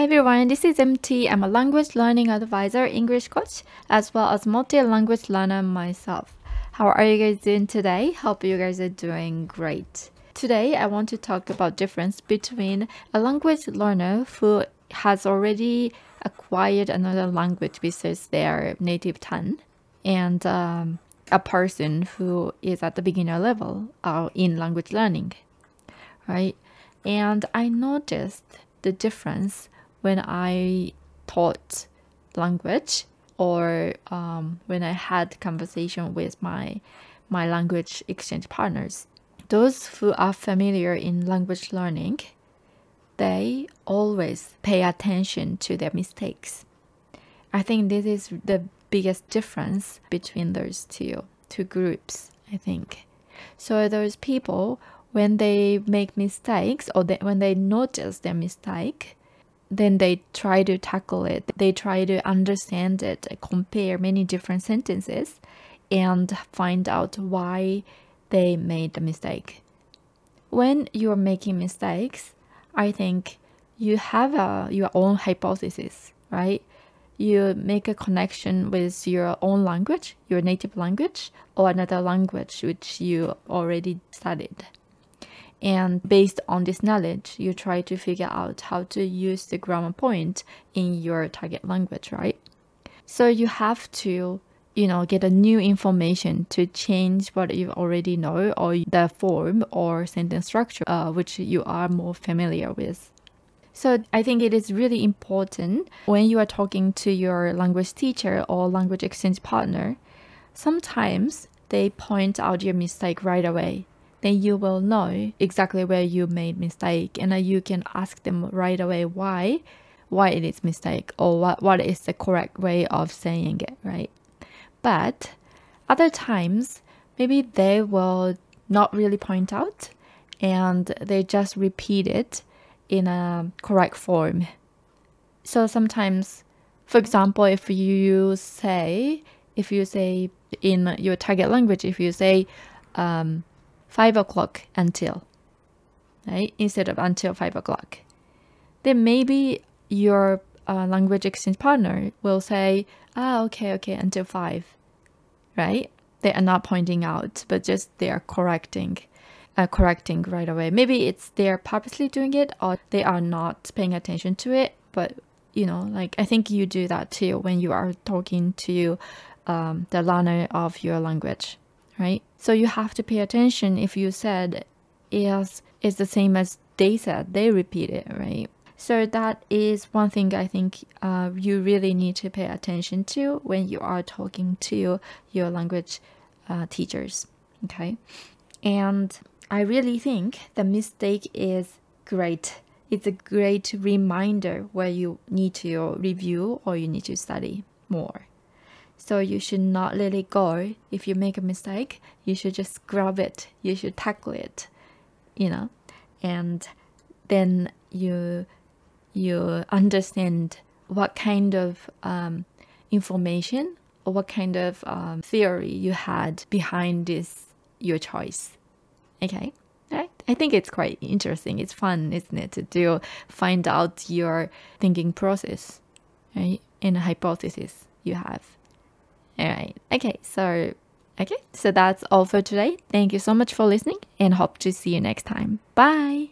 Hi everyone, this is MT. I'm a language learning advisor, English coach, as well as multi-language learner myself. How are you guys doing today? Hope you guys are doing great. Today, I want to talk about difference between a language learner who has already acquired another language besides their native tongue and um, a person who is at the beginner level uh, in language learning, right? And I noticed the difference when I taught language or um, when I had conversation with my my language exchange partners. Those who are familiar in language learning, they always pay attention to their mistakes. I think this is the biggest difference between those two two groups, I think. So those people when they make mistakes or they, when they notice their mistake, then they try to tackle it. They try to understand it, compare many different sentences, and find out why they made the mistake. When you're making mistakes, I think you have a, your own hypothesis, right? You make a connection with your own language, your native language, or another language which you already studied. And based on this knowledge, you try to figure out how to use the grammar point in your target language, right? So you have to, you know, get a new information to change what you already know or the form or sentence structure uh, which you are more familiar with. So I think it is really important when you are talking to your language teacher or language exchange partner, sometimes they point out your mistake right away then you will know exactly where you made mistake and you can ask them right away why why it is mistake or what, what is the correct way of saying it right? But other times maybe they will not really point out and they just repeat it in a correct form. So sometimes for example if you say if you say in your target language if you say um, 5 o'clock until, right? Instead of until 5 o'clock. Then maybe your uh, language exchange partner will say, ah, okay, okay, until 5, right? They are not pointing out, but just they are correcting, uh, correcting right away. Maybe it's they're purposely doing it or they are not paying attention to it, but you know, like I think you do that too when you are talking to um, the learner of your language right? So you have to pay attention if you said is is the same as they said, they repeat it, right? So that is one thing I think uh, you really need to pay attention to when you are talking to your language uh, teachers, okay? And I really think the mistake is great. It's a great reminder where you need to review or you need to study more. So you should not let it go. If you make a mistake, you should just grab it. You should tackle it, you know, and then you you understand what kind of um, information or what kind of um, theory you had behind this your choice. Okay. Right? I think it's quite interesting. It's fun, isn't it, to do find out your thinking process, right? And a hypothesis you have. Okay. So, okay. So that's all for today. Thank you so much for listening and hope to see you next time. Bye.